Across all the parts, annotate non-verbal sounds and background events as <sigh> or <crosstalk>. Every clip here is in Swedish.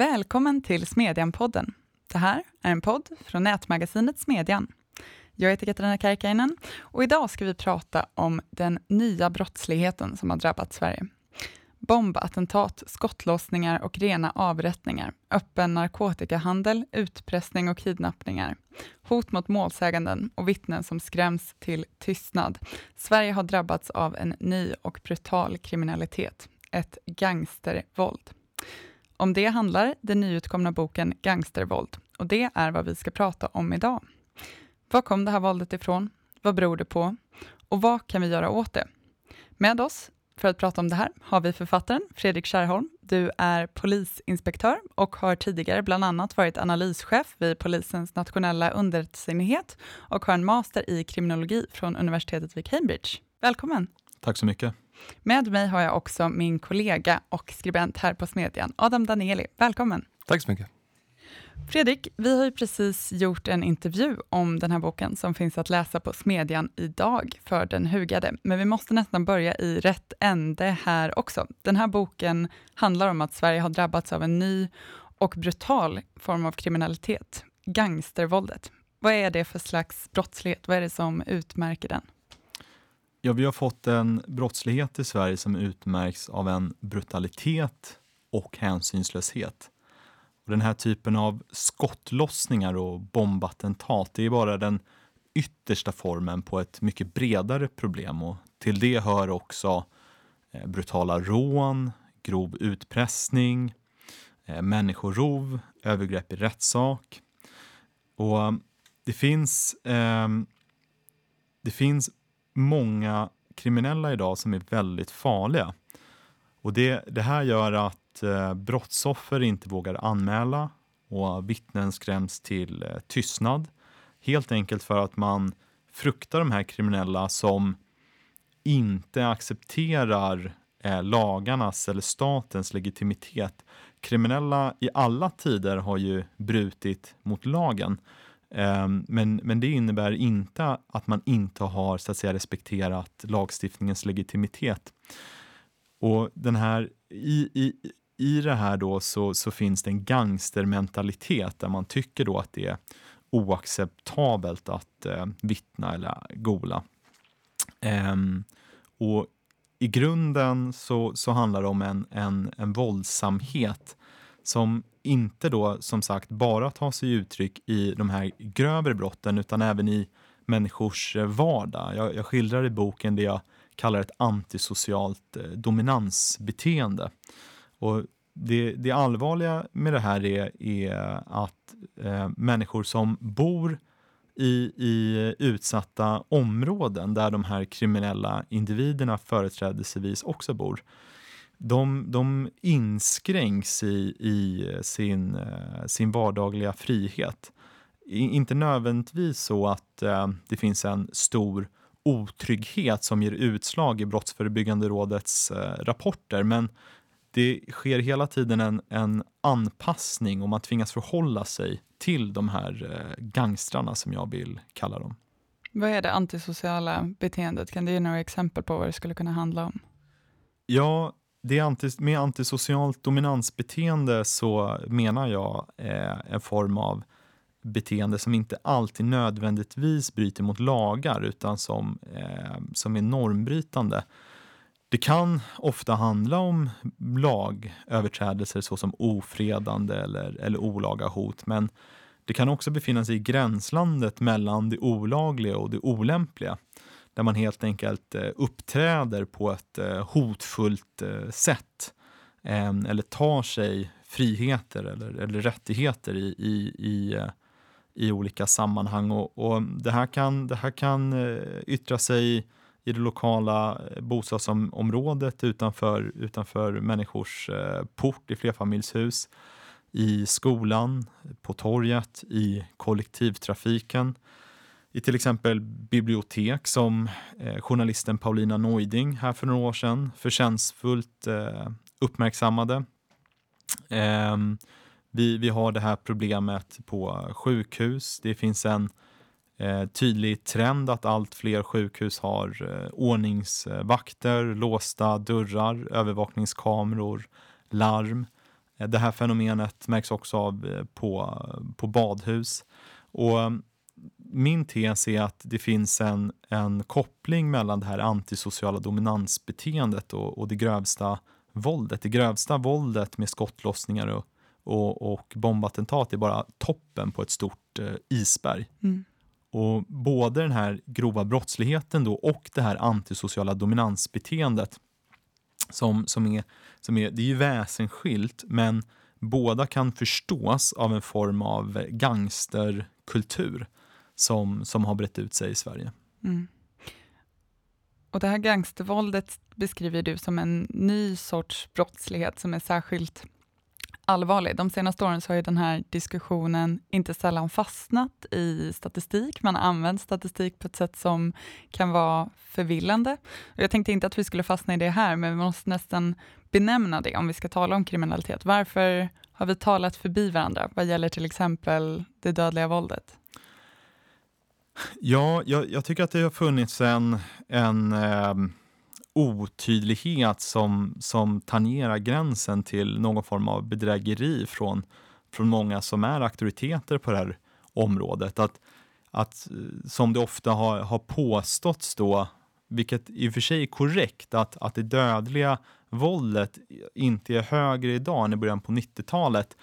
Välkommen till Smedjan-podden. Det här är en podd från nätmagasinet Smedjan. Jag heter Katarina Karkainen och idag ska vi prata om den nya brottsligheten som har drabbat Sverige. Bombattentat, skottlossningar och rena avrättningar, öppen narkotikahandel, utpressning och kidnappningar, hot mot målsäganden och vittnen som skräms till tystnad. Sverige har drabbats av en ny och brutal kriminalitet, ett gangstervåld. Om det handlar den nyutkomna boken Gangstervåld och det är vad vi ska prata om idag. Var kom det här våldet ifrån? Vad beror det på? Och vad kan vi göra åt det? Med oss för att prata om det här har vi författaren Fredrik Kärrholm. Du är polisinspektör och har tidigare bland annat varit analyschef vid polisens nationella underrättelseenhet och har en master i kriminologi från universitetet vid Cambridge. Välkommen! Tack så mycket. Med mig har jag också min kollega och skribent här på Smedjan, Adam Danieli. Välkommen! Tack så mycket. Fredrik, vi har ju precis gjort en intervju om den här boken som finns att läsa på Smedjan idag för den hugade. Men vi måste nästan börja i rätt ände här också. Den här boken handlar om att Sverige har drabbats av en ny och brutal form av kriminalitet, gangstervåldet. Vad är det för slags brottslighet? Vad är det som utmärker den? Ja, vi har fått en brottslighet i Sverige som utmärks av en brutalitet och hänsynslöshet. Och den här typen av skottlossningar och bombattentat, det är bara den yttersta formen på ett mycket bredare problem och till det hör också eh, brutala rån, grov utpressning, eh, människorov, övergrepp i rättssak. Och det finns, eh, det finns ehm, många kriminella idag som är väldigt farliga. Och det, det här gör att eh, brottsoffer inte vågar anmäla och vittnen skräms till eh, tystnad. Helt enkelt för att man fruktar de här kriminella som inte accepterar eh, lagarnas eller statens legitimitet. Kriminella i alla tider har ju brutit mot lagen. Ehm, men, men det innebär inte att man inte har så att säga, respekterat lagstiftningens legitimitet. Och den här, i, i, i det här då så, så finns det en gangstermentalitet där man tycker då att det är oacceptabelt att eh, vittna eller gola. Um, och i grunden så, så handlar det om en, en, en våldsamhet som inte då som sagt bara tar sig uttryck i de här grövre brotten utan även i människors eh, vardag. Jag, jag skildrar i boken det jag kallar ett antisocialt eh, dominansbeteende. Och det, det allvarliga med det här är, är att eh, människor som bor i, i utsatta områden där de här kriminella individerna företrädesvis också bor, de, de inskränks i, i sin, eh, sin vardagliga frihet. inte nödvändigtvis så att eh, det finns en stor otrygghet som ger utslag i Brottsförebyggande rådets eh, rapporter, men det sker hela tiden en, en anpassning och man tvingas förhålla sig till de här gangstrarna som jag vill kalla dem. Vad är det antisociala beteendet? Kan du ge några exempel på vad det skulle kunna handla om? Ja, det anti, med antisocialt dominansbeteende så menar jag eh, en form av beteende som inte alltid nödvändigtvis bryter mot lagar utan som, eh, som är normbrytande. Det kan ofta handla om lagöverträdelser såsom ofredande eller, eller olaga hot men det kan också befinna sig i gränslandet mellan det olagliga och det olämpliga där man helt enkelt eh, uppträder på ett eh, hotfullt eh, sätt eller tar sig friheter eller, eller rättigheter i, i, i, i olika sammanhang. Och, och, det, här kan, det här kan yttra sig i det lokala bostadsområdet utanför, utanför människors port i flerfamiljshus, i skolan, på torget, i kollektivtrafiken i till exempel bibliotek som eh, journalisten Paulina Neuding här för några år sedan förtjänstfullt eh, uppmärksammade. Eh, vi, vi har det här problemet på sjukhus. Det finns en eh, tydlig trend att allt fler sjukhus har eh, ordningsvakter, låsta dörrar, övervakningskameror, larm. Eh, det här fenomenet märks också av eh, på, på badhus. Och min tes är att det finns en, en koppling mellan det här antisociala dominansbeteendet och, och det grövsta våldet. Det grövsta våldet med skottlossningar och, och, och bombattentat är bara toppen på ett stort eh, isberg. Mm. Och både den här grova brottsligheten då och det här antisociala dominansbeteendet som, som, är, som är, det är ju väsensskilt men båda kan förstås av en form av gangsterkultur som, som har brett ut sig i Sverige. Mm. Och det här gangstervåldet beskriver du som en ny sorts brottslighet som är särskilt allvarlig. De senaste åren så har ju den här diskussionen inte sällan fastnat i statistik. Man har använt statistik på ett sätt som kan vara förvillande. Och jag tänkte inte att vi skulle fastna i det här, men vi måste nästan benämna det om vi ska tala om kriminalitet. Varför har vi talat förbi varandra vad gäller till exempel det dödliga våldet? Ja, jag, jag tycker att det har funnits en, en eh, otydlighet som, som tangerar gränsen till någon form av bedrägeri från, från många som är auktoriteter på det här området. Att, att eh, som det ofta har, har påståtts då, vilket i och för sig är korrekt, att, att det dödliga våldet inte är högre idag än i början på 90-talet.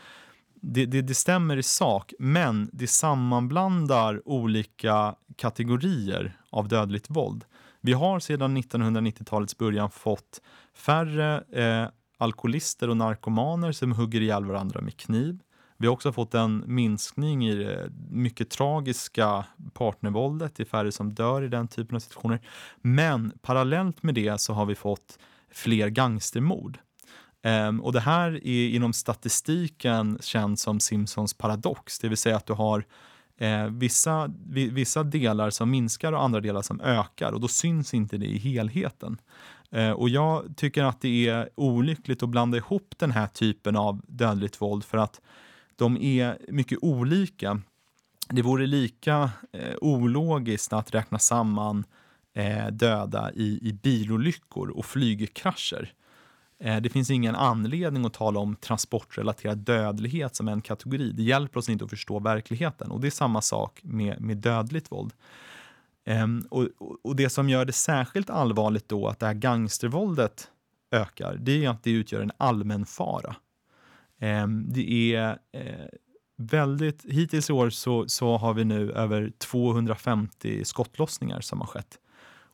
Det, det, det, stämmer i sak, men det sammanblandar olika kategorier av dödligt våld. Vi har sedan 1990-talets början fått färre eh, alkoholister och narkomaner som hugger ihjäl varandra med kniv. Vi har också fått en minskning i det mycket tragiska partnervåldet. Det är färre som dör i den typen av situationer. Men parallellt med det så har vi fått fler gangstermord. Um, och det här är inom statistiken känt som Simpsons paradox, det vill säga att du har eh, vissa, vissa delar som minskar och andra delar som ökar och då syns inte det i helheten. Eh, och jag tycker att det är olyckligt att blanda ihop den här typen av dödligt våld för att de är mycket olika. Det vore lika eh, ologiskt att räkna samman eh, döda i, i bilolyckor och flygkrascher. Eh, det finns ingen anledning att tala om transportrelaterad dödlighet som en kategori. Det hjälper oss inte att förstå verkligheten. Och Det är samma sak med, med dödligt våld. Ehm, och, och, Det som gör det särskilt allvarligt då att det här gangstervåldet ökar, det är att det utgör en allmän fara. Ehm, det är eh, väldigt, hittills i år så, så har vi nu över 250 skottlossningar som har skett.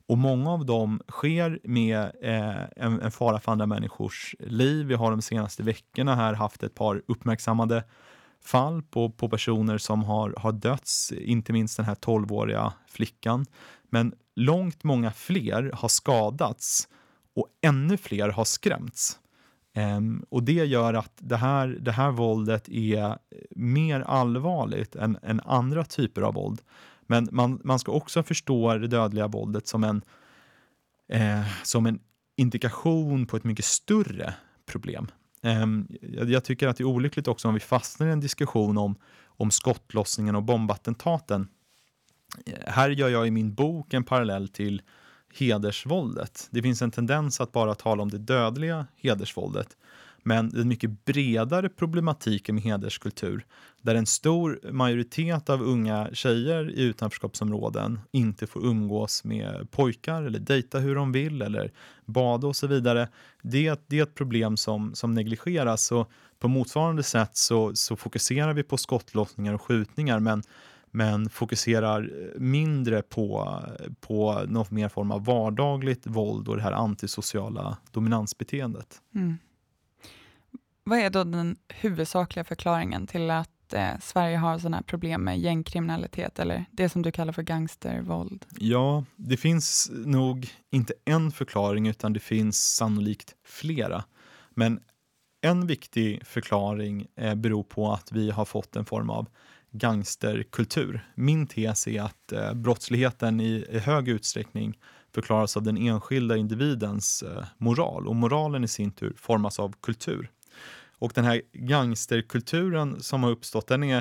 Och många av dem sker med eh, en, en, fara för andra människors liv. Vi har de senaste veckorna här haft ett par uppmärksammade fall på, på personer som har, har dötts, inte minst den här 12-åriga flickan. Men långt många fler har skadats och ännu fler har skrämts. Um, och det gör att det här, det här våldet är mer allvarligt än, än andra typer av våld. Men man, man ska också förstå det dödliga våldet som en, eh, som en indikation på ett mycket större problem. Eh, jag, jag, tycker att det är olyckligt också om vi fastnar i en diskussion om, om skottlossningen och bombattentaten. Eh, här gör jag i min bok en parallell till hedersvåldet. Det finns en tendens att bara tala om det dödliga hedersvåldet. Men den mycket bredare problematiken med hederskultur där en stor majoritet av unga tjejer i utanförskapsområden inte får umgås med pojkar eller dejta hur de vill eller bada och så vidare. Det, det är ett problem som, som negligeras och på motsvarande sätt så, så fokuserar vi på skottlossningar och skjutningar men men fokuserar mindre på, på någon mer form av vardagligt våld och det här antisociala dominansbeteendet. Mm. Vad är då den huvudsakliga förklaringen till att eh, Sverige har sådana här problem med gängkriminalitet eller det som du kallar för gangstervåld? Ja, det finns nog inte en förklaring utan det finns sannolikt flera. Men en viktig förklaring eh, beror på att vi har fått en form av gangsterkultur. Min tes är att eh, brottsligheten i, i hög utsträckning förklaras av den enskilda individens eh, moral och moralen i sin tur formas av kultur. Och den här gangsterkulturen som har uppstått, den är,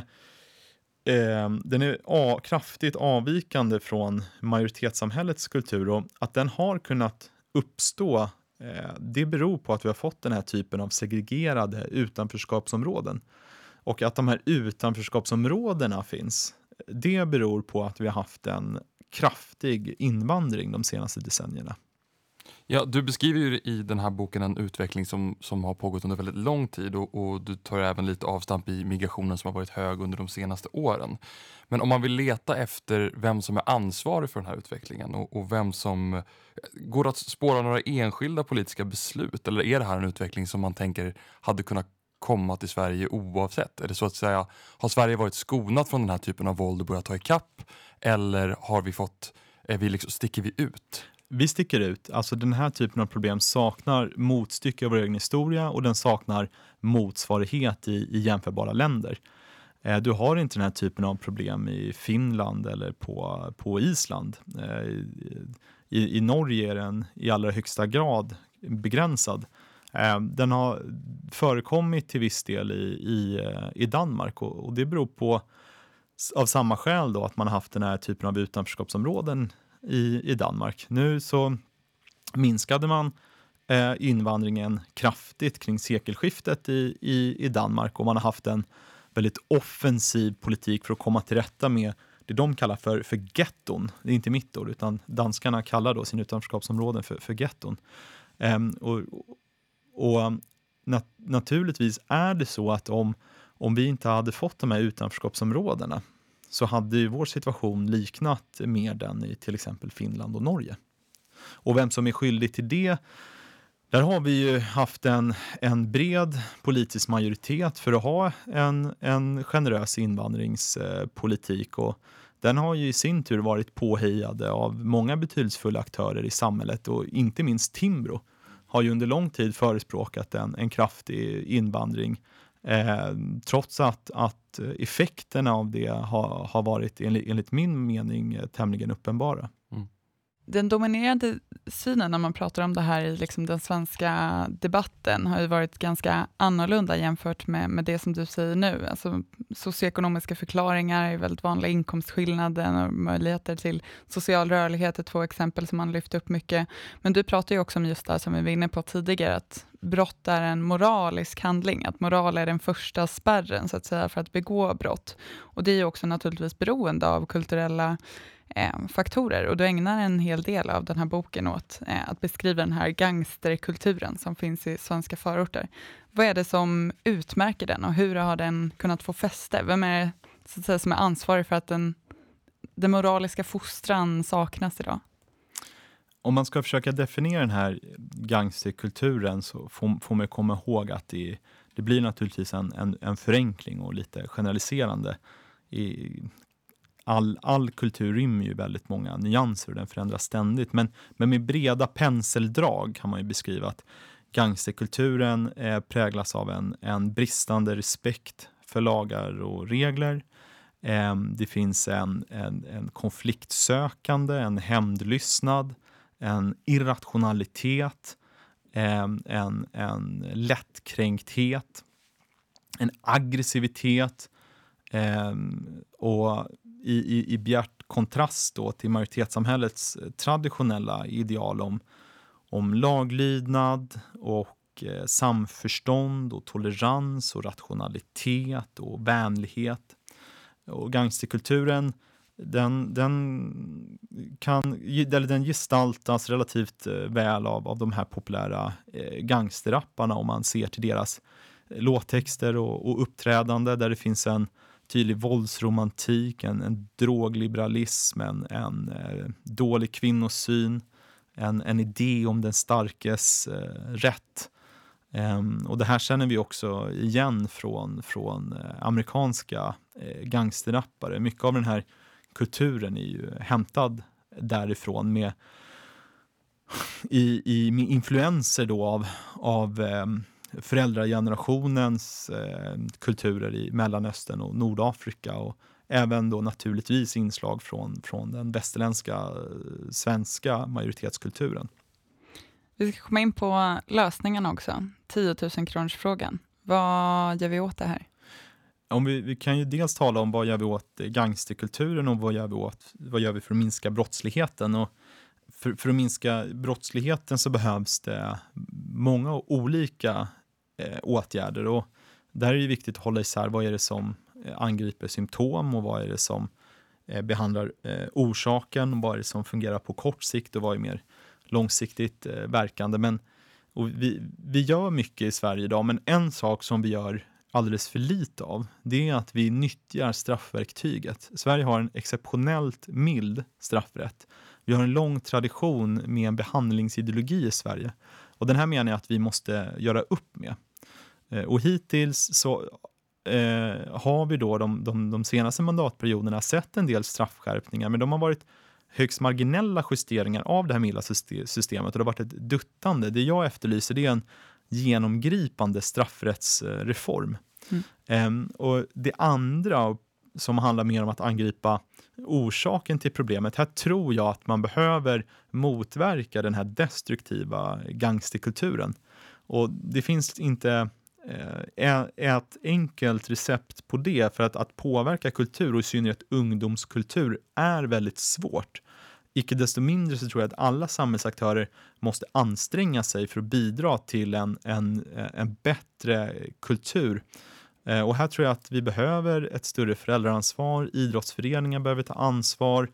eh, den är a, kraftigt avvikande från majoritetssamhällets kultur och att den har kunnat uppstå Eh, det beror på att vi har fått den här typen av segregerade utanförskapsområden. Och att de här utanförskapsområdena finns, det beror på att vi har haft en kraftig invandring de senaste decennierna. Ja, du beskriver ju i den här boken en utveckling som, som har pågått under väldigt lång tid och, och, du tar även lite avstamp i migrationen som har varit hög under de senaste åren. Men om man vill leta efter vem som är ansvarig för den här utvecklingen och, och vem som... Går det att spåra några enskilda politiska beslut eller är det här en utveckling som man tänker hade kunnat komma till Sverige oavsett? Är det så att säga, har Sverige varit skonat från den här typen av våld och börjat ta ikapp? Eller har vi fått, är vi liksom, sticker vi ut? Vi sticker ut. Alltså den här typen av problem saknar motstycke i vår egen historia och den saknar motsvarighet i, i jämförbara länder. Eh, du har inte den här typen av problem i Finland eller på, på Island. Eh, I, I Norge är den i allra högsta grad begränsad. Eh, den har förekommit till viss del i, i, eh, i Danmark och, och det beror på av samma skäl då att man har haft den här typen av utanförskapsområden i, i Danmark. Nu så minskade man eh, invandringen kraftigt kring sekelskiftet i, i, i Danmark och man har haft en väldigt offensiv politik för att komma till rätta med det de kallar för, för getton. Det är inte mitt ord, utan danskarna kallar då sin utanförskapsområden för, för getton. Ehm, och, och nat naturligtvis är det så att om, om vi inte hade fått de här utanförskapsområdena så hade ju vår situation liknat mer den i till exempel Finland och Norge. Och vem som är skyldig till det där har vi ju haft en, en bred politisk majoritet för att ha en, en generös invandringspolitik. Och den har ju i sin tur varit påhejade av många betydelsefulla aktörer i samhället. Och inte minst Timbro har ju under lång tid förespråkat en, en kraftig invandring eh, trots att, att effekterna av det har, har varit enligt, enligt min mening tämligen uppenbara. Mm den dominerande synen när man pratar om det här i liksom den svenska debatten har ju varit ganska annorlunda jämfört med, med det som du säger nu. Alltså, socioekonomiska förklaringar är väldigt vanliga, inkomstskillnaden och möjligheter till social rörlighet är två exempel som man lyft upp mycket. Men du pratar ju också om just det som vi var inne på tidigare, att brott är en moralisk handling, att moral är den första spärren så att säga för att begå brott. Och det är också naturligtvis beroende av kulturella eh, faktorer. Och du ägnar en hel del av den här boken åt eh, att beskriva den här gangsterkulturen som finns i svenska förorter. Vad är det som utmärker den och hur har den kunnat få fäste? Vem är det så att säga, som är ansvarig för att den, den moraliska fostran saknas idag? Om man ska försöka definiera den här gangsterkulturen så får, får man komma ihåg att det, det blir naturligtvis en, en, en förenkling och lite generaliserande. I, all, all kultur rymmer ju väldigt många nyanser och den förändras ständigt. Men, men med breda penseldrag kan man ju beskriva att gangsterkulturen eh, präglas av en, en bristande respekt för lagar och regler. Eh, det finns en, en, en konfliktsökande, en hämndlystnad, en irrationalitet, eh, en, en lättkränkthet, en aggressivitet eh, och i, i, i bjärt kontrast då till majoritetssamhällets traditionella ideal om, om laglydnad och eh, samförstånd och tolerans och rationalitet och vänlighet. Och gangsterkulturen den, den, kan, eller den gestaltas relativt eh, väl av, av de här populära eh, gangsterrapparna om man ser till deras eh, låttexter och, och uppträdande där det finns en tydlig våldsromantik, en, en drogliberalism, en, en eh, dålig kvinnosyn, en, en idé om den starkes eh, rätt. Um, och det här känner vi också igen från, från amerikanska eh, gangsterrappare. Mycket av den här kulturen är ju hämtad därifrån med, i, i, med influenser då av, av eh, föräldragenerationens eh, kulturer i Mellanöstern och Nordafrika och även då naturligtvis inslag från, från den västerländska eh, svenska majoritetskulturen. Vi ska komma in på lösningarna också. 10 000 kronors frågan. Vad gör vi åt det här? Om vi, vi kan ju dels tala om vad gör vi åt gangsterkulturen och vad gör vi, åt, vad gör vi för att minska brottsligheten. Och för, för att minska brottsligheten så behövs det många olika eh, åtgärder. Och där är det viktigt att hålla isär vad är det som eh, angriper symptom och vad är det som eh, behandlar eh, orsaken, vad är det som fungerar på kort sikt och vad är mer långsiktigt eh, verkande. Men, och vi, vi gör mycket i Sverige idag, men en sak som vi gör alldeles för lite av, det är att vi nyttjar straffverktyget. Sverige har en exceptionellt mild straffrätt. Vi har en lång tradition med en behandlingsideologi i Sverige. Och den här menar jag att vi måste göra upp med. Eh, och hittills så eh, har vi då de, de, de senaste mandatperioderna sett en del straffskärpningar, men de har varit högst marginella justeringar av det här milda systemet och det har varit ett duttande. Det jag efterlyser det är en genomgripande straffrättsreform. Mm. Um, och det andra som handlar mer om att angripa orsaken till problemet. Här tror jag att man behöver motverka den här destruktiva gangsterkulturen. Och det finns inte eh, ett enkelt recept på det, för att, att påverka kultur och i synnerhet ungdomskultur är väldigt svårt. Icke desto mindre så tror jag att alla samhällsaktörer måste anstränga sig för att bidra till en, en, en bättre kultur. Eh, och här tror jag att vi behöver ett större föräldraansvar. Idrottsföreningar behöver ta ansvar.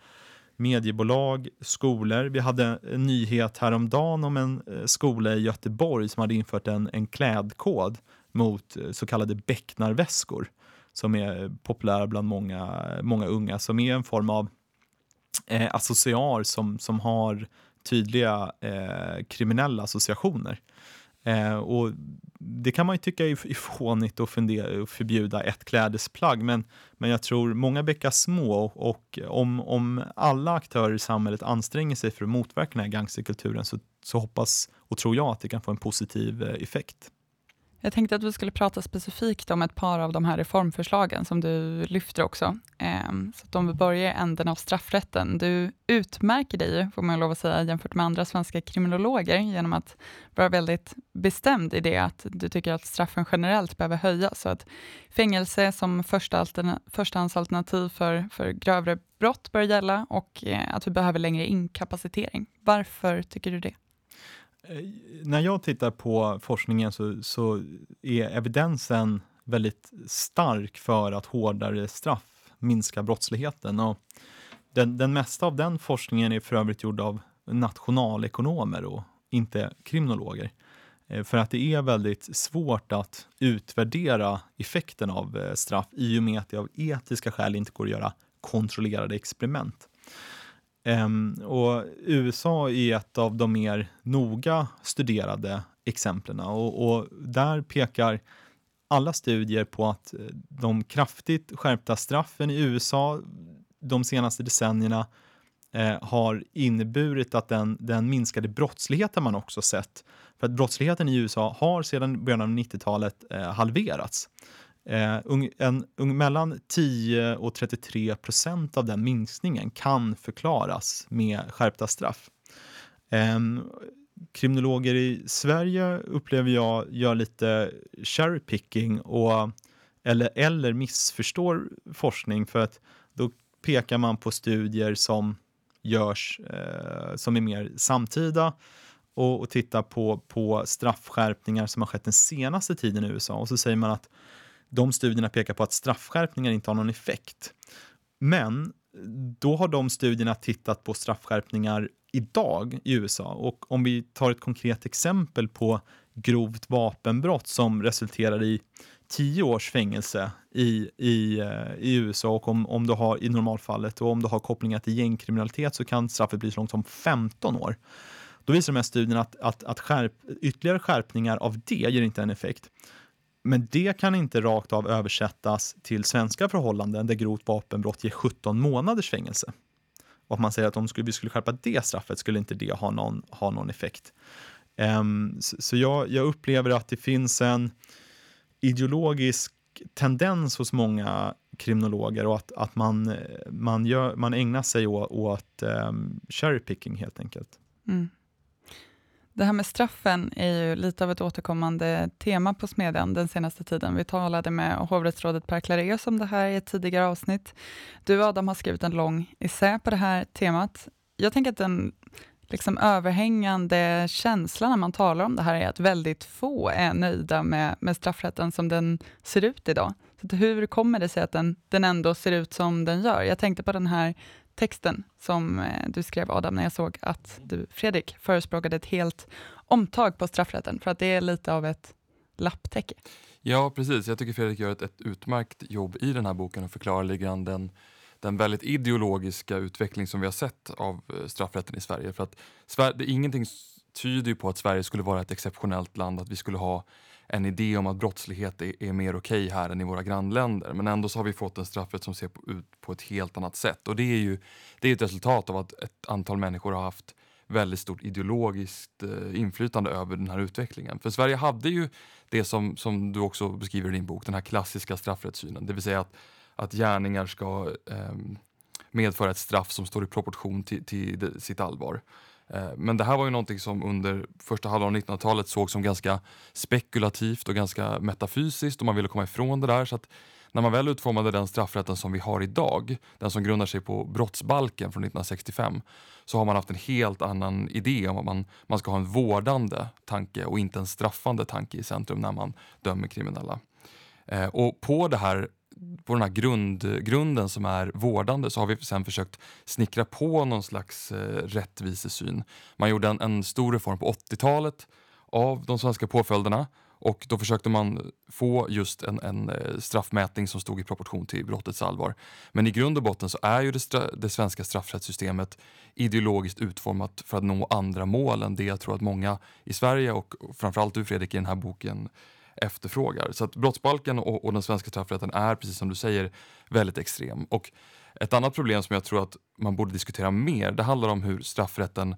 Mediebolag, skolor. Vi hade en nyhet häromdagen om en eh, skola i Göteborg som hade infört en, en klädkod mot eh, så kallade becknarväskor som är populära bland många, många unga, som är en form av eh, associar som, som har tydliga eh, kriminella associationer. Eh, och det kan man ju tycka är, är fånigt att, fundera, att förbjuda ett klädesplagg, men, men jag tror många bäckar små och om, om alla aktörer i samhället anstränger sig för att motverka den här gangsterkulturen så, så hoppas och tror jag att det kan få en positiv eh, effekt. Jag tänkte att vi skulle prata specifikt om ett par av de här reformförslagen som du lyfter också. Ehm, så att om vi börjar i änden av straffrätten. Du utmärker dig, får man lov att säga, jämfört med andra svenska kriminologer genom att vara väldigt bestämd i det att du tycker att straffen generellt behöver höjas. Så att fängelse som första alterna förstahandsalternativ för, för grövre brott bör gälla och eh, att vi behöver längre inkapacitering. Varför tycker du det? Eh, när jag tittar på forskningen så, så är evidensen väldigt stark för att hårdare straff minskar brottsligheten. Och den, den mesta av den forskningen är för övrigt gjord av nationalekonomer och inte kriminologer. Eh, för att det är väldigt svårt att utvärdera effekten av eh, straff i och med att det av etiska skäl inte går att göra kontrollerade experiment. Um, och USA är ett av de mer noga studerade exemplen och, och, där pekar alla studier på att eh, de kraftigt skärpta straffen i USA de senaste decennierna eh, har inneburit att den, den minskade brottsligheten man också sett. För att brottsligheten i USA har sedan början av 90-talet eh, halverats. Eh, en, en, mellan 10 och 33 procent av den minskningen kan förklaras med skärpta straff. Eh, kriminologer i Sverige upplever jag gör lite cherry picking och, eller, eller missförstår forskning för att då pekar man på studier som görs eh, som är mer samtida och, och tittar på, på straffskärpningar som har skett den senaste tiden i USA och så säger man att de studierna pekar på att straffskärpningar inte har någon effekt. Men då har de studierna tittat på straffskärpningar idag i USA och om vi tar ett konkret exempel på grovt vapenbrott som resulterar i tio års fängelse i, i, eh, i USA och om, om du har i normalfallet och om du har kopplingar till gängkriminalitet så kan straffet bli så långt som 15 år. Då visar de här studierna att, att, att skärp, ytterligare skärpningar av det ger inte en effekt. Men det kan inte rakt av översättas till svenska förhållanden där grovt vapenbrott ger 17 månaders fängelse. Och att man säger att om vi skulle skärpa det straffet skulle inte det ha någon, ha någon effekt. Ehm, um, så, så jag, jag, upplever att det finns en ideologisk tendens hos många kriminologer och att, att man, eh, man, gör, man ägnar sig åt, åt um, cherry picking helt enkelt. Mm. Det här med straffen är ju lite av ett återkommande tema på Smedjan den senaste tiden. Vi talade med hovrättsrådet Per Clareus om det här i ett tidigare avsnitt. Du Adam har skrivit en lång essä på det här temat. Jag tänker att den liksom överhängande känslan när man talar om det här är att väldigt få är nöjda med, med straffrätten som den ser ut idag. Så hur kommer det sig att den, den ändå ser ut som den gör? Jag tänkte på den här texten som eh, du skrev Adam, när jag såg att du, Fredrik, förespråkade ett helt omtag på straffrätten, för att det är lite av ett lapptäcke. Ja, precis. Jag tycker Fredrik gör ett, ett utmärkt jobb i den här boken och förklarar lite grann den, den väldigt ideologiska utveckling som vi har sett av eh, straffrätten i Sverige. För att Sverige, ingenting tyder ju på att Sverige skulle vara ett exceptionellt land, att vi skulle ha en idé om att brottslighet är, är mer okej okay här än i våra grannländer. Men ändå så har vi fått en straffrätt som ser på, ut på ett helt annat sätt. Och det är ju det är ett resultat av att ett antal människor har haft väldigt stort ideologiskt eh, inflytande över den här utvecklingen. För Sverige hade ju det som, som du också beskriver i din bok, den här klassiska straffrättssynen. Det vill säga att, att gärningar ska eh, medföra ett straff som står i proportion till, till sitt allvar. Eh, men det här var ju någonting som under första halvan av 1900-talet såg som ganska spekulativt och ganska metafysiskt och man ville komma ifrån det där. Så att när man väl utformade den straffrätten som vi har idag, den som grundar sig på brottsbalken från 1965, så har man haft en helt annan idé om att man, man ska ha en vårdande tanke och inte en straffande tanke i centrum när man dömer kriminella. Eh, och på det här på den här grund, grunden som är vårdande så har vi sen försökt snickra på någon slags eh, rättvisesyn. Man gjorde en, en stor reform på 80-talet av de svenska påföljderna och då försökte man få just en, en, eh, straffmätning som stod i proportion till brottets allvar. Men i grund och botten så är ju det, det svenska straffrättssystemet ideologiskt utformat för att nå andra mål än det jag tror att många i Sverige och framförallt du Fredrik i den här boken efterfrågar. Så att brottsbalken och, och den svenska straffrätten är precis som du säger väldigt extrem. Och ett annat problem som jag tror att man borde diskutera mer, det handlar om hur straffrätten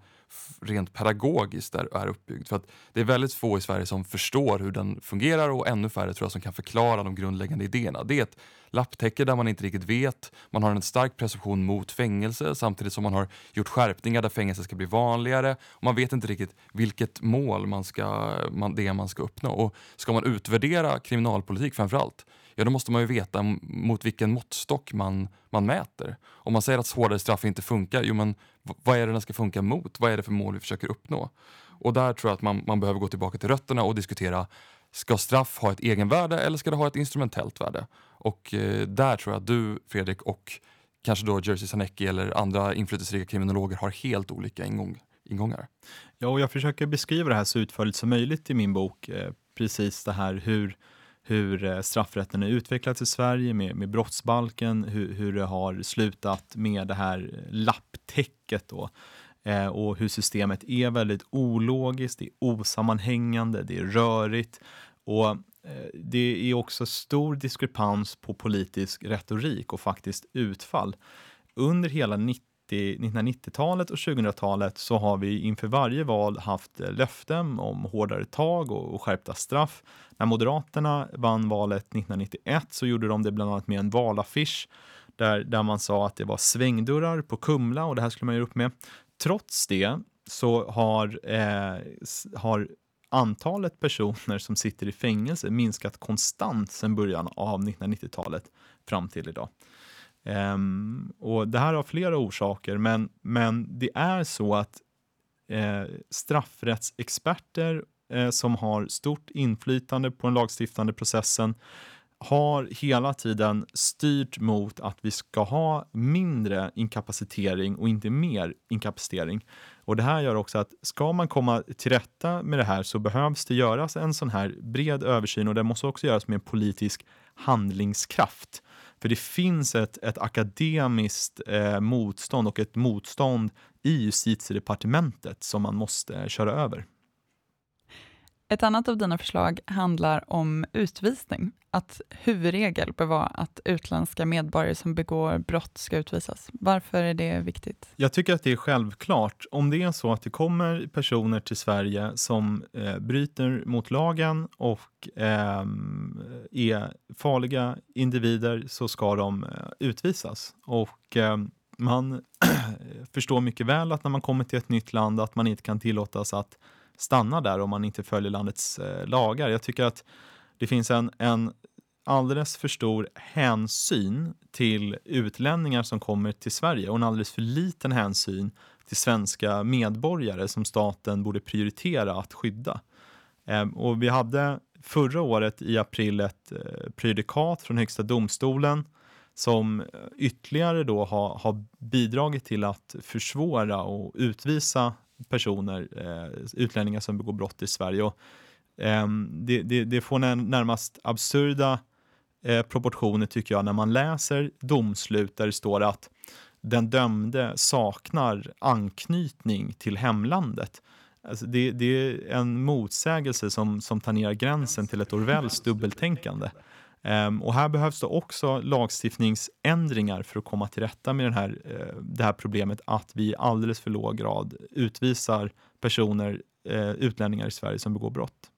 rent pedagogiskt är, är uppbyggd. För att det är väldigt få i Sverige som förstår hur den fungerar och ännu färre tror jag som kan förklara de grundläggande idéerna. Det är ett lapptäcke där man inte riktigt vet. Man har en stark presumtion mot fängelse samtidigt som man har gjort skärpningar där fängelse ska bli vanligare. Och man vet inte riktigt vilket mål man ska, man, det är man ska uppnå. Och ska man utvärdera kriminalpolitik framför allt ja då måste man ju veta mot vilken måttstock man, man mäter. Om man säger att hårdare straff inte funkar, jo men vad är det den ska funka mot? Vad är det för mål vi försöker uppnå? Och där tror jag att man, man behöver gå tillbaka till rötterna och diskutera Ska straff ha ett egenvärde eller ska det ha ett instrumentellt värde? Och eh, där tror jag att du, Fredrik, och kanske då Jerzy Sarnecki eller andra inflytelserika kriminologer har helt olika ingång, ingångar. Ja, och jag försöker beskriva det här så utförligt som möjligt i min bok. Eh, precis det här hur hur eh, straffrätten har utvecklats i Sverige med, med brottsbalken, hur, hur det har slutat med det här lapptäcket då. Eh, och hur systemet är väldigt ologiskt, det är osammanhängande, det är rörigt och eh, det är också stor diskrepans på politisk retorik och faktiskt utfall. Under hela 90 1990-talet och 2000-talet så har vi inför varje val haft eh, löften om hårdare tag och, och skärpta straff. När Moderaterna vann valet 1991 så gjorde de det bland annat med en valaffisch där, där man sa att det var svängdörrar på Kumla och det här skulle man göra upp med. Trots det så har, eh, har antalet personer som sitter i fängelse minskat konstant sedan början av 1990-talet fram till idag. Um, och Det här har flera orsaker, men, men det är så att eh, straffrättsexperter eh, som har stort inflytande på den lagstiftande processen har hela tiden styrt mot att vi ska ha mindre inkapacitering och inte mer inkapacitering. Och Det här gör också att ska man komma till rätta med det här så behövs det göras en sån här bred översyn och det måste också göras med politisk handlingskraft. För det finns ett, ett akademiskt eh, motstånd och ett motstånd i justitiedepartementet som man måste köra över. Ett annat av dina förslag handlar om utvisning. Att huvudregel bör vara att utländska medborgare som begår brott ska utvisas. Varför är det viktigt? Jag tycker att det är självklart. Om det är så att det kommer personer till Sverige som eh, bryter mot lagen och eh, är farliga individer så ska de eh, utvisas. Och eh, man <clears throat> förstår mycket väl att när man kommer till ett nytt land att man inte kan tillåtas att stanna där om man inte följer landets eh, lagar. Jag tycker att det finns en, en alldeles för stor hänsyn till utlänningar som kommer till Sverige och en alldeles för liten hänsyn till svenska medborgare som staten borde prioritera att skydda. Ehm, och vi hade förra året i april ett eh, prejudikat från Högsta domstolen som eh, ytterligare då har, har bidragit till att försvåra och utvisa personer, eh, utlänningar som begår brott i Sverige. Och, eh, det, det, det, får närmast absurda eh, proportioner tycker jag när man läser domslut där det står att den dömde saknar anknytning till hemlandet. Alltså det, det, är en motsägelse som, som tangerar gränsen till ett Orwells dubbeltänkande. Um, och här behövs det också lagstiftningsändringar för att komma till rätta med den här, uh, det här problemet att vi i alldeles för låg grad utvisar personer, uh, utlänningar i Sverige som begår brott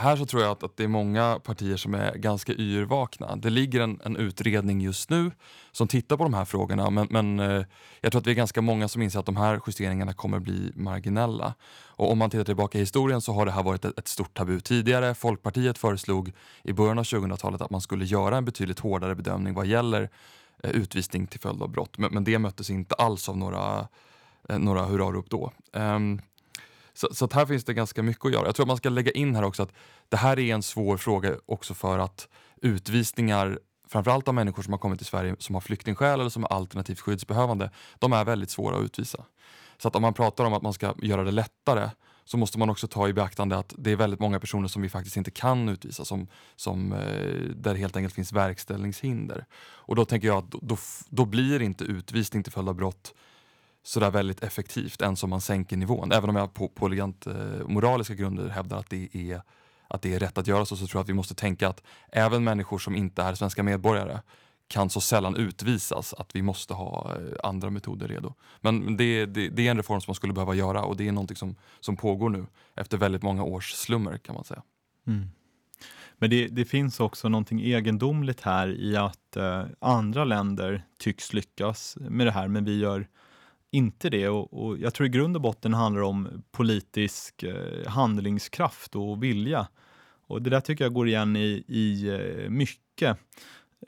här så tror jag att, att, det är många partier som är ganska yrvakna. Det ligger en, en utredning just nu som tittar på de här frågorna men, men eh, jag tror att vi är ganska många som inser att de här justeringarna kommer bli marginella. Och om man tittar tillbaka i historien så har det här varit ett, ett stort tabu tidigare. Folkpartiet föreslog i början av 2000-talet att man skulle göra en betydligt hårdare bedömning vad gäller eh, utvisning till följd av brott men, men det möttes inte alls av några, eh, några hurrarop då. Um, så, så här finns det ganska mycket att göra. Jag tror att man ska lägga in här också att det här är en svår fråga också för att utvisningar framförallt av människor som har kommit till Sverige som har flyktingskäl eller som är alternativt skyddsbehövande, de är väldigt svåra att utvisa. Så att om man pratar om att man ska göra det lättare så måste man också ta i beaktande att det är väldigt många personer som vi faktiskt inte kan utvisa, som, som, eh, där det helt enkelt finns verkställningshinder. Och då tänker jag att då, då blir inte utvisning till följd av brott sådär väldigt effektivt ens om man sänker nivån. Även om jag på, på elegant eh, moraliska grunder hävdar att det, är, att det är rätt att göra så, så tror jag att vi måste tänka att även människor som inte är svenska medborgare kan så sällan utvisas att vi måste ha eh, andra metoder redo. Men det, det, det, är en reform som man skulle behöva göra och det är någonting som, som pågår nu efter väldigt många års slummer kan man säga. Mm. Men det, det, finns också någonting egendomligt här i att eh, andra länder tycks lyckas med det här men vi gör inte det. Och, och, jag tror i grund och botten handlar om politisk eh, handlingskraft och vilja. Och det där tycker jag går igen i, i eh, mycket.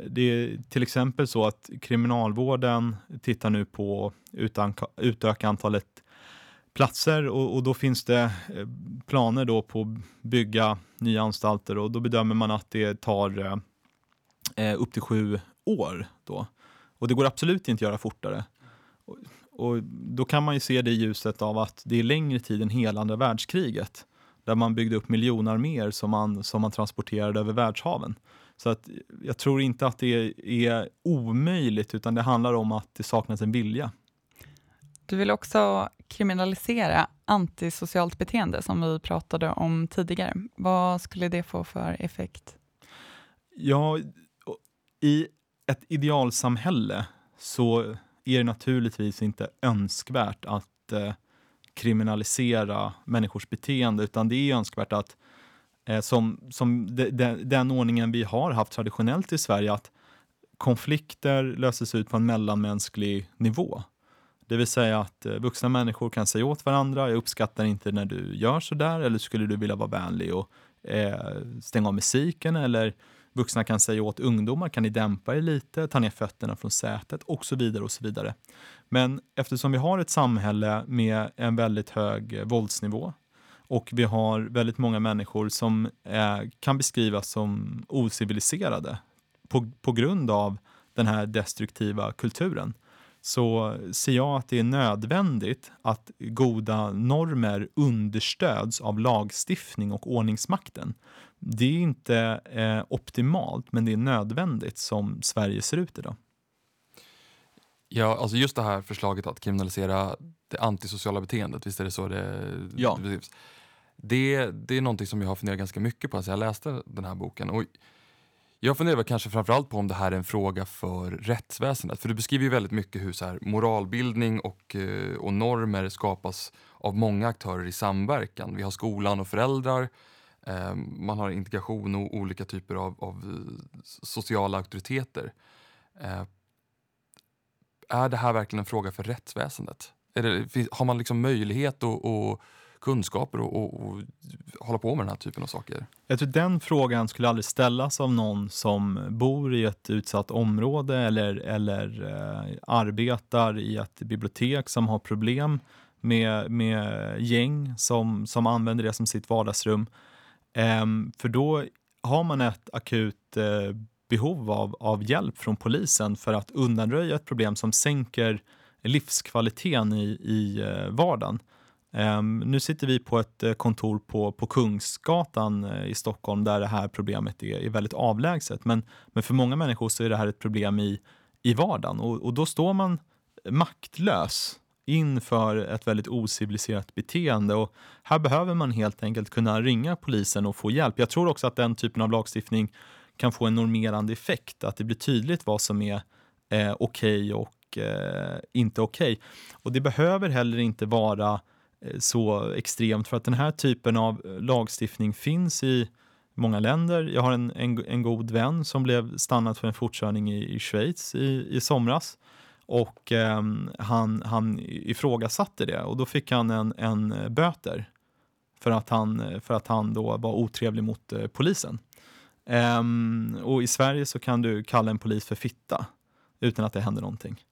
Det är till exempel så att kriminalvården tittar nu på att utöka antalet platser och, och, då finns det eh, planer då på att bygga nya anstalter och då bedömer man att det tar eh upp till sju år. Då. Och det går absolut inte att göra fortare. Och då kan man ju se det i ljuset av att det är längre tid än hela andra världskriget där man byggde upp miljonarméer som man, som man transporterade över världshaven. Så att jag tror inte att det är omöjligt utan det handlar om att det saknas en vilja. Du vill också kriminalisera antisocialt beteende som vi pratade om tidigare. Vad skulle det få för effekt? Ja, i ett idealsamhälle så är det naturligtvis inte önskvärt att eh, kriminalisera människors beteende, utan det är önskvärt att, eh, som, som de, de, den ordningen vi har haft traditionellt i Sverige, att konflikter löses ut på en mellanmänsklig nivå. Det vill säga att eh, vuxna människor kan säga åt varandra, jag uppskattar inte när du gör så där, eller skulle du vilja vara vänlig och eh, stänga av musiken, eller Vuxna kan säga åt ungdomar, kan ni dämpa er lite, ta ner fötterna från sätet och så vidare. och så vidare. Men eftersom vi har ett samhälle med en väldigt hög våldsnivå och vi har väldigt många människor som är, kan beskrivas som ociviliserade på, på grund av den här destruktiva kulturen så ser jag att det är nödvändigt att goda normer understöds av lagstiftning och ordningsmakten. Det är inte eh, optimalt, men det är nödvändigt som Sverige ser ut idag. Ja, alltså just det här förslaget att kriminalisera det antisociala beteendet, visst är det så det, ja. det beskrivs? Det, det är någonting som jag har funderat ganska mycket på sen jag läste den här boken. Och jag funderar kanske framförallt på om det här är en fråga för rättsväsendet. För du beskriver ju väldigt mycket hur så här, moralbildning och, eh, och normer skapas av många aktörer i samverkan. Vi har skolan och föräldrar, Eh, man har integration och olika typer av, av eh, sociala auktoriteter. Eh, är det här verkligen en fråga för rättsväsendet? Det, har man liksom möjlighet och, och kunskaper och, och, och hålla på med den här typen av saker? Jag tror den frågan skulle aldrig ställas av någon som bor i ett utsatt område eller, eller eh, arbetar i ett bibliotek som har problem med, med gäng som, som använder det som sitt vardagsrum. Ehm, för då har man ett akut eh, behov av, av hjälp från polisen för att undanröja ett problem som sänker livskvaliteten i, i eh, vardagen. Um, nu sitter vi på ett eh, kontor på, på Kungsgatan i Stockholm där det här problemet är, är väldigt avlägset. Men, men för många människor så är det här ett problem i, i vardagen och, och då står man maktlös inför ett väldigt ociviliserat beteende. Och här behöver man helt enkelt kunna ringa polisen och få hjälp. Jag tror också att den typen av lagstiftning kan få en normerande effekt, att det blir tydligt vad som är eh, okej okay och eh, inte okej. Okay. Och det behöver heller inte vara eh, så extremt för att den här typen av lagstiftning finns i många länder. Jag har en, en, en god vän som blev stannad för en fortkörning i, i Schweiz i, i somras och eh, han, han ifrågasatte det och då fick han en, en böter för att han, för att han då var otrevlig mot eh, polisen. Ehm, och i Sverige så kan du kalla en polis för fitta utan att det händer någonting.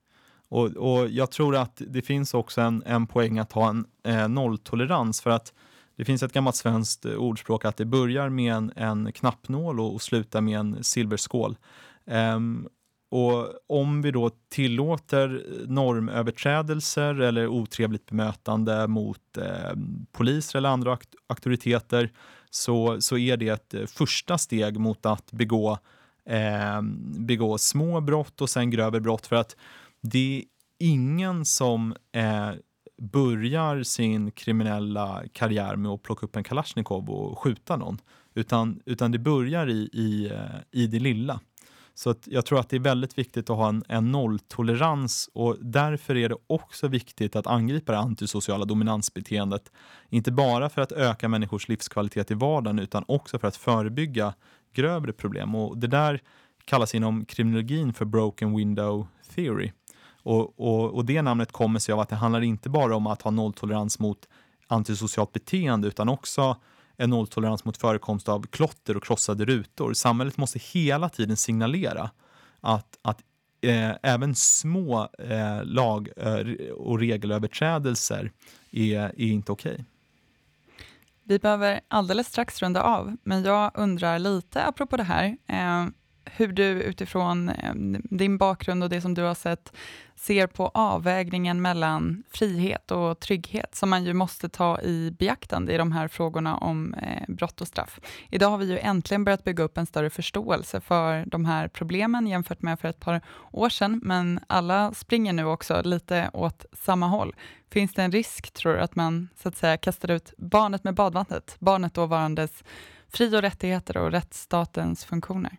Och, och jag tror att det finns också en, en poäng att ha en eh, nolltolerans för att det finns ett gammalt svenskt eh, ordspråk att det börjar med en, en knappnål och, och slutar med en silverskål. Um, och om vi då tillåter normöverträdelser eller otrevligt bemötande mot eh, poliser eller andra auktoriteter så, så är det ett eh, första steg mot att begå, eh, begå små brott och sen grövre brott. För att det är ingen som eh, börjar sin kriminella karriär med att plocka upp en kalasjnikov och skjuta någon. Utan, utan det börjar i, i, eh, i det lilla. Så att jag tror att det är väldigt viktigt att ha en, en nolltolerans och därför är det också viktigt att angripa det antisociala dominansbeteendet. Inte bara för att öka människors livskvalitet i vardagen utan också för att förebygga grövre problem. Och det där kallas inom kriminologin för broken window theory. Och, och, och det namnet kommer sig av att det handlar inte bara om att ha nolltolerans mot antisocialt beteende utan också en nolltolerans mot förekomst av klotter och krossade rutor. Samhället måste hela tiden signalera att, att eh, även små eh, lag eh, och regelöverträdelser är, är inte okej. Okay. Vi behöver alldeles strax runda av, men jag undrar lite apropå det här, eh, hur du utifrån eh, din bakgrund och det som du har sett ser på avvägningen mellan frihet och trygghet, som man ju måste ta i beaktande i de här frågorna om eh, brott och straff. Idag har vi ju äntligen börjat bygga upp en större förståelse för de här problemen jämfört med för ett par år sedan, men alla springer nu också lite åt samma håll. Finns det en risk, tror du, att man så att säga kastar ut barnet med badvattnet, barnet då varandes fri och rättigheter och rättsstatens funktioner?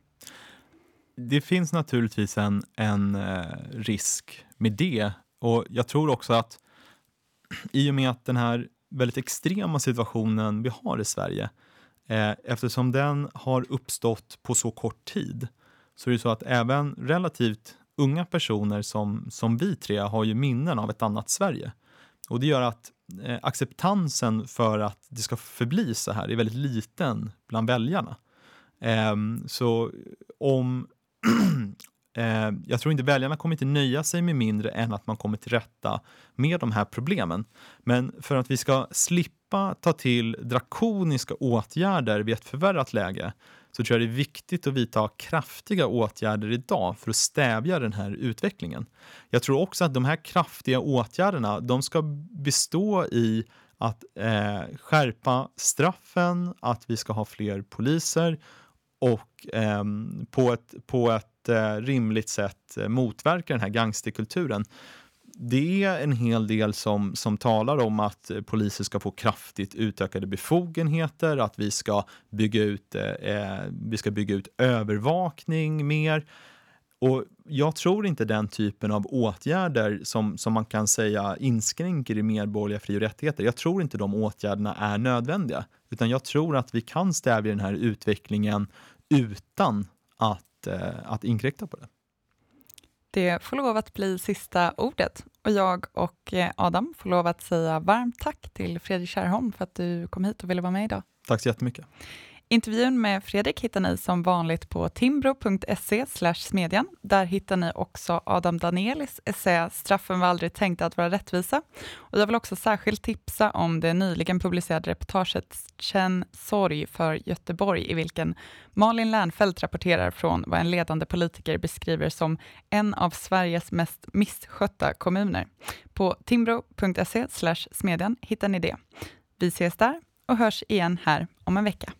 Det finns naturligtvis en, en eh, risk med det. Och jag tror också att <clears throat> i och med att den här väldigt extrema situationen vi har i Sverige, eh, eftersom den har uppstått på så kort tid, så är det så att även relativt unga personer som, som vi tre har ju minnen av ett annat Sverige. Och det gör att eh, acceptansen för att det ska förbli så här är väldigt liten bland väljarna. Eh, så om <clears throat> eh, jag tror inte väljarna kommer inte nöja sig med mindre än att man kommer till rätta med de här problemen. Men för att vi ska slippa ta till drakoniska åtgärder vid ett förvärrat läge så tror jag det är viktigt att vidta kraftiga åtgärder idag för att stävja den här utvecklingen. Jag tror också att de här kraftiga åtgärderna de ska bestå i att eh, skärpa straffen, att vi ska ha fler poliser och eh, på ett, på ett eh, rimligt sätt eh, motverka den här gangsterkulturen. Det är en hel del som, som talar om att polisen poliser ska få kraftigt utökade befogenheter, att vi ska bygga ut, eh, eh, vi ska bygga ut övervakning mer. Och jag tror inte den typen av åtgärder som, som man kan säga inskränker i medborgerliga fri och rättigheter, jag tror inte de åtgärderna är nödvändiga. Utan jag tror att vi kan stävja den här utvecklingen utan att, eh, att inkräkta på det. Det får lov att bli sista ordet. Och jag och eh, Adam får lov att säga varmt tack till Fredrik Kärrholm för att du kom hit och ville vara med idag. Tack så jättemycket. Intervjun med Fredrik hittar ni som vanligt på timbro.se smedjan. Där hittar ni också Adam Danielis essä Straffen var aldrig tänkta att vara rättvisa. Och jag vill också särskilt tipsa om det nyligen publicerade reportaget Känn sorg för Göteborg i vilken Malin Lernfelt rapporterar från vad en ledande politiker beskriver som en av Sveriges mest misskötta kommuner. På timbro.se smedjan hittar ni det. Vi ses där och hörs igen här om en vecka.